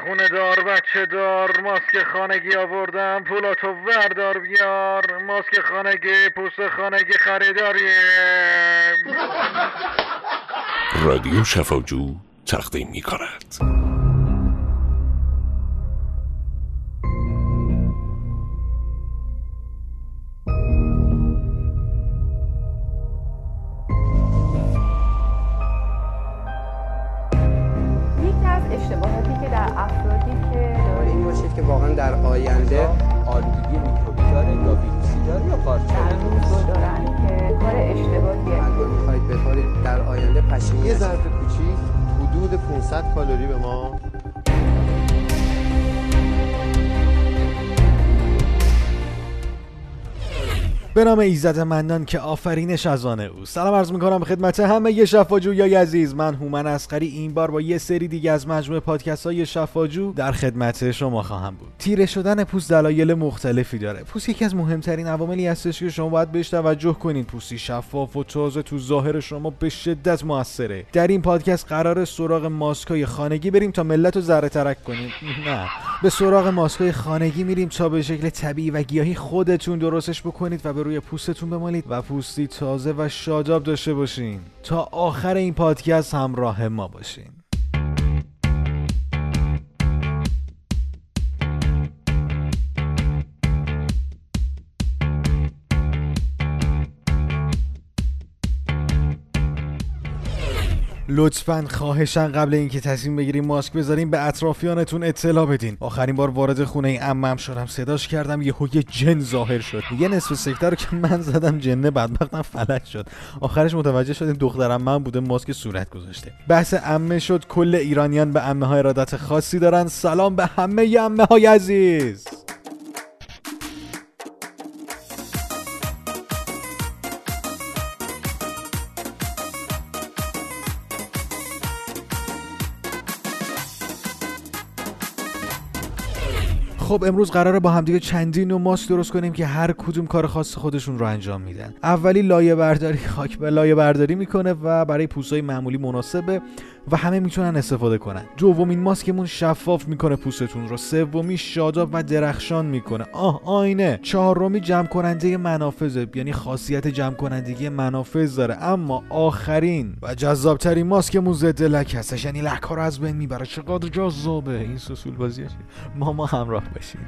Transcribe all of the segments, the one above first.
خونه دار بچه دار ماسک خانگی آوردم پولاتو وردار بیار ماسک خانگی پوست خانگی خریداریم. رادیو شفاجو تقدیم می کند یه. ظرف کوچیک حدود 500 کالری به ما به نام ایزد منان که آفرینش از آن او سلام عرض می‌کنم خدمت همه ی شفاجویای عزیز. من هومن اسقری. این بار با یه سری دیگه از مجموعه پادکست های شفاجو در خدمت شما خواهم بود. تیره شدن پوست دلایل مختلفی داره. پوست یکی از مهمترین عواملی هستش که شما باید بهش توجه کنین پوستی شفاف و تازه تو ظاهر شما به شدت موثره. در این پادکست قرار سراغ ماسکای خانگی بریم تا ملت رو ذره ترک کنیم. نه. به سراغ ماسکای خانگی میریم تا به شکل طبیعی و گیاهی خودتون درستش بکنید و به روی پوستتون بمالید و پوستی تازه و شاداب داشته باشین. تا آخر این پادکست همراه ما باشین. لطفا خواهشن قبل اینکه تصمیم بگیریم ماسک بذاریم به اطرافیانتون اطلاع بدین. آخرین بار وارد خونه عمم شدم صداش کردم یه یه جن ظاهر شد. یه نصف سکته رو که من زدم جنه بدبختم فلج شد. آخرش متوجه شدیم دخترم من بوده ماسک صورت گذاشته. بحث عمه شد کل ایرانیان به عمه های ارادت خاصی دارن. سلام به همه عمه های عزیز! خب امروز قراره با همدیگه چندین نوع ماسک درست کنیم که هر کدوم کار خاص خودشون رو انجام میدن. اولی لایه برداری خاک به لایه برداری می‌کنه و برای پوستای معمولی مناسبه. و همه می‌تونن استفاده کنن. دومین ماسکمون شفاف می‌کنه پوستتون رو. سومی شاداب و درخشان می‌کنه. آه آینه. چهارمی جمع کننده منافذه. یعنی خاصیت جمع کنندگی منافذ داره. اما آخرین و جذابترین ماسکمون ضد لک هستش. یعنی لک ها رو از بین می‌بره. چقدر جذابه. این سسول بازیش ما ما همراه باشیم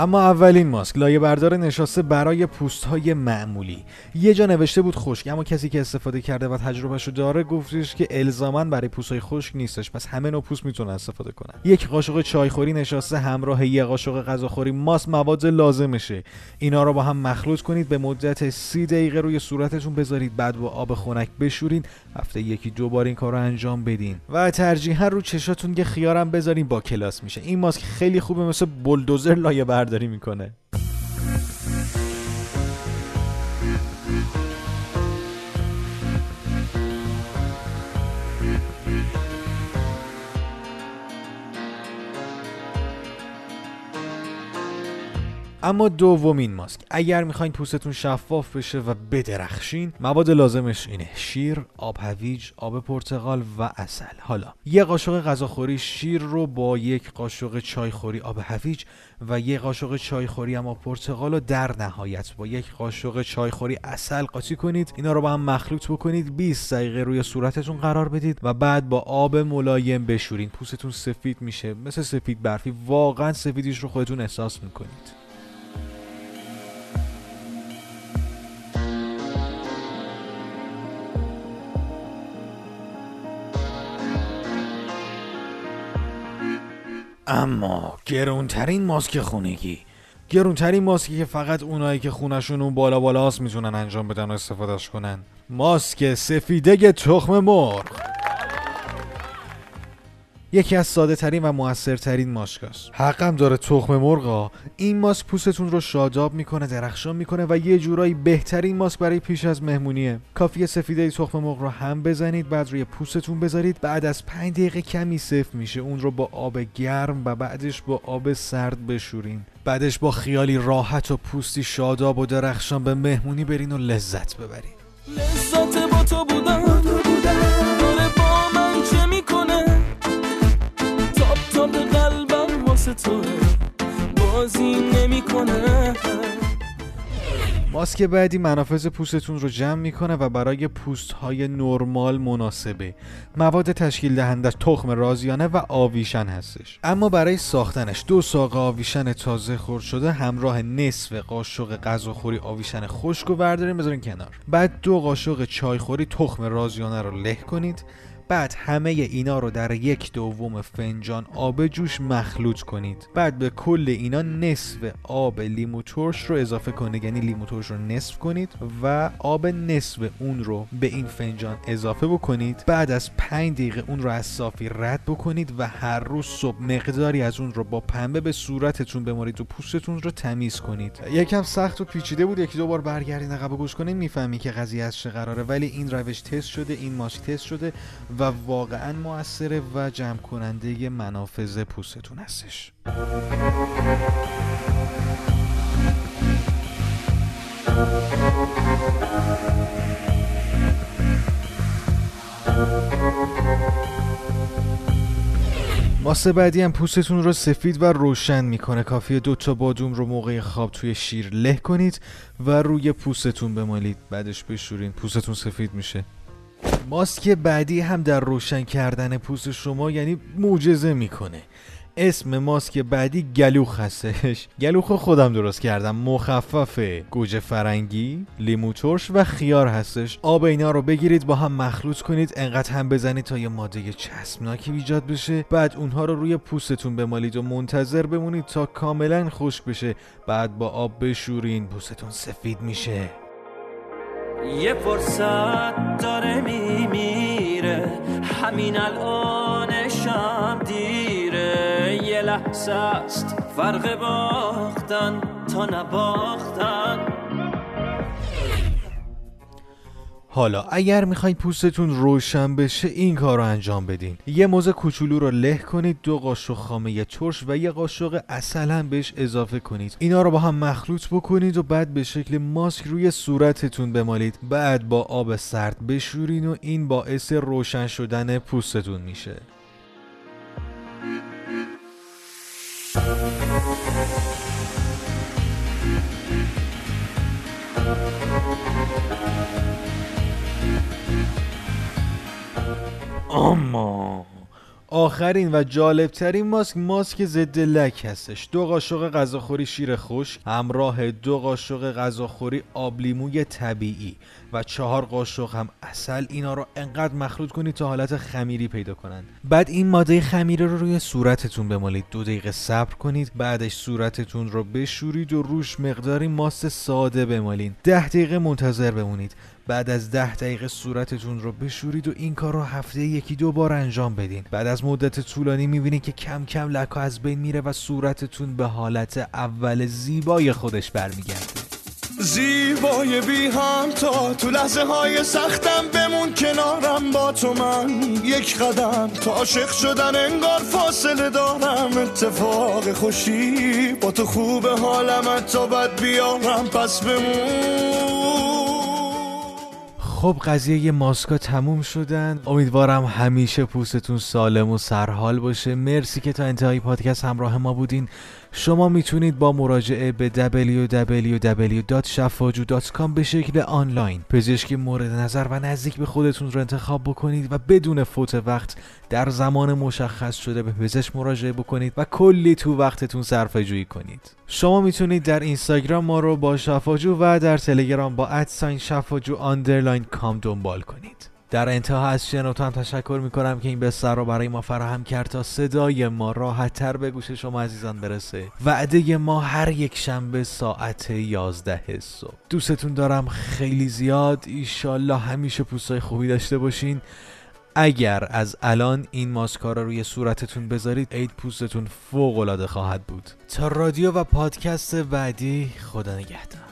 اما اولین ماسک لایه بردار نشاسته برای پوست های معمولی. یه جا نوشته بود خشک اما کسی که استفاده کرده و تجربهش رو داره گفتش که الزاما برای پوست های خشک نیستش. پس همه نوع پوست می‌تونن استفاده کنن. یک قاشق چایخوری نشاسته همراه یک قاشق غذاخوری. ماست مواد لازمشه. اینا رو با هم مخلوط کنید به مدت سی دقیقه روی صورتتون بذارید بعد با آب خنک بشورین. هفته یکی دو بار این کار رو انجام بدین. و ترجیحا رو چشاتون یه خیارم بذارین با کلاس میشه. این ماسک خیلی خوبه مثل بلدوزر لایه برداری می‌کنه. اما دومین ماسک. اگر می‌خواین پوستتون شفاف بشه و بدرخشین مواد لازمش اینه. شیر آب هویج آب پرتقال و عسل. حالا یه قاشق غذاخوری شیر رو با یک قاشق چایخوری آب هویج و یک قاشق چایخوری اما پرتقال رو در نهایت با یک قاشق چایخوری عسل قاطی کنید. اینا رو با هم مخلوط بکنید. 20 دقیقه روی صورتتون قرار بدید و بعد با آب ملایم بشورین. پوستتون سفید میشه. مثل سفید برفی. واقعا سفیدیش رو خودتون احساس می‌کنید. اما گرونترین ماسک خونگی. گرونترین ماسکی که فقط اونایی که خونشون اون بالا بالاست می‌تونن انجام بدن و استفادهش کنن. ماسک سفیده تخم مرغ. یکی از ساده ترین و موثرترین ماسکاست حقم داره تخم مرغا این ماسک پوستتون رو شاداب می‌کنه درخشان می‌کنه و یه جورایی بهترین ماسک برای پیش از مهمونیه. کافیه سفیده تخم مرغ رو هم بزنید بعد روی پوستتون بذارید. بعد از 5 دقیقه کمی سفت میشه. اون رو با آب گرم و بعدش با آب سرد بشورین. بعدش با خیالی راحت و پوستی شاداب و درخشان به مهمونی برین و لذت ببرین. لذت با تو بودم واسه توه بازی نمی‌کنه. ماسک بعدی منافذ پوستتون رو جمع می‌کنه و برای پوست های نرمال مناسبه. مواد تشکیل دهنده تخم رازیانه و آویشن هستش. اما برای ساختنش دو ساق آویشن تازه خورد شده همراه نصف قاشق غذاخوری آویشن خشک رو بردارین بذارین کنار. بعد دو قاشق چایخوری تخم رازیانه رو له کنید. بعد همه اینا رو در یک دوم فنجان آب جوش مخلوط کنید. بعد به کل اینا نصف آب لیمو ترش رو اضافه کنید. یعنی لیمو ترش رو نصف کنید و آب نصف اون رو به این فنجان اضافه بکنید. بعد از 5 دقیقه اون رو از صافی رد بکنید و هر روز صبح مقداری از اون رو با پنبه به صورتتون بمارید و پوستتون رو تمیز کنید. یکم سخت و پیچیده بود. یکی دو بار برگردین عقب گوش کنین. می‌فهمی که قضیه از چه قراره. ولی این روش تست شده این ماسک تست شده و واقعا موثره و جمع کننده منافذ پوستتون هستش. ماسک بعدی هم پوستتون رو سفید و روشن می‌کنه. کافیه دو تا بادوم رو موقع خواب توی شیر له کنید و روی پوستتون بمالید. بعدش بشورین. پوستتون سفید میشه. ماسک بعدی هم در روشن کردن پوست شما یعنی معجزه می‌کنه. اسم ماسک بعدی گلوخ هستش. گلوخ خودم درست کردم. مخففه گوجه فرنگی لیمو ترش و خیار هستش. آب اینا رو بگیرید با هم مخلوط کنید. انقدر هم بزنید تا یه ماده چسبناکی ایجاد بشه. بعد اونها رو روی پوستتون بمالید و منتظر بمونید تا کاملا خشک بشه. بعد با آب بشورین پوستتون سفید میشه. یه فرصت داره میمیره. همین الانشم دیره. یه لحظه است فرق باختن تا نباختن. حالا اگر می‌خواین پوستتون روشن بشه این کار رو انجام بدین. یه موزه کوچولو رو له کنید دو قاشق خامه ترش و یه قاشق عسل هم بهش اضافه کنید. اینا رو با هم مخلوط بکنید و بعد به شکل ماسک روی صورتتون بمالید. بعد با آب سرد بشورین و این باعث روشن شدن پوستتون میشه. اما آخرین و جالبترین ماسک ماسک ضد لک هستش. دو قاشق غذاخوری شیر خوش همراه دو قاشق غذاخوری آب لیموی طبیعی و چهار قاشق هم اصل. اینا رو انقدر مخلوط کنید تا حالت خمیری پیدا کنن بعد این ماده خمیره رو روی صورتتون بمالید. دو دقیقه صبر کنید بعدش صورتتون رو بشورید و روش مقداری ماست ساده بمالین ده دقیقه منتظر بمونید. بعد از ده دقیقه صورتتون رو بشورید و این کار رو هفته یکی دو بار انجام بدین. بعد از مدت طولانی می‌بینید که کم کم لکا از بین میره و صورتتون به حالت اول زیبای خودش برمیگرده. زیبای بی هم تا تو لحظه های سختم بمون کنارم با تو من. یک قدم تا عاشق شدن انگار فاصله دارم. اتفاق خوشی با تو خوب حالم تا بد بیارم. پس بمون. خب قضیه ماسکا تموم شدن. امیدوارم همیشه پوستتون سالم و سرحال باشه. مرسی که تا انتهای پادکست همراه ما بودین. شما می‌تونید با مراجعه به www.shafaju.com به شکل آنلاین پزشکی مورد نظر و نزدیک به خودتون رو انتخاب بکنید و بدون فوت وقت در زمان مشخص شده به پزشک مراجعه بکنید و کلی تو وقتتون صرفه جویی کنید. شما می‌تونید در اینستاگرام ما رو با شفاجو و در تلگرام با at sign شفاجو underline com دنبال کنید. در انتها از شنوتو هم تشکر می‌کنم که این بستر رو برای ما فراهم کرد تا صدای ما راحت تر به گوش شما عزیزان برسه. وعده ما هر یک شنبه ساعت 11 صبح. دوستتون دارم خیلی زیاد. ایشالله همیشه پوستای خوبی داشته باشین. اگر از الان این ماسکا رو روی صورتتون بذارید عید پوستتون فوق العاده خواهد بود. تا رادیو و پادکست بعدی خدا نگهدار.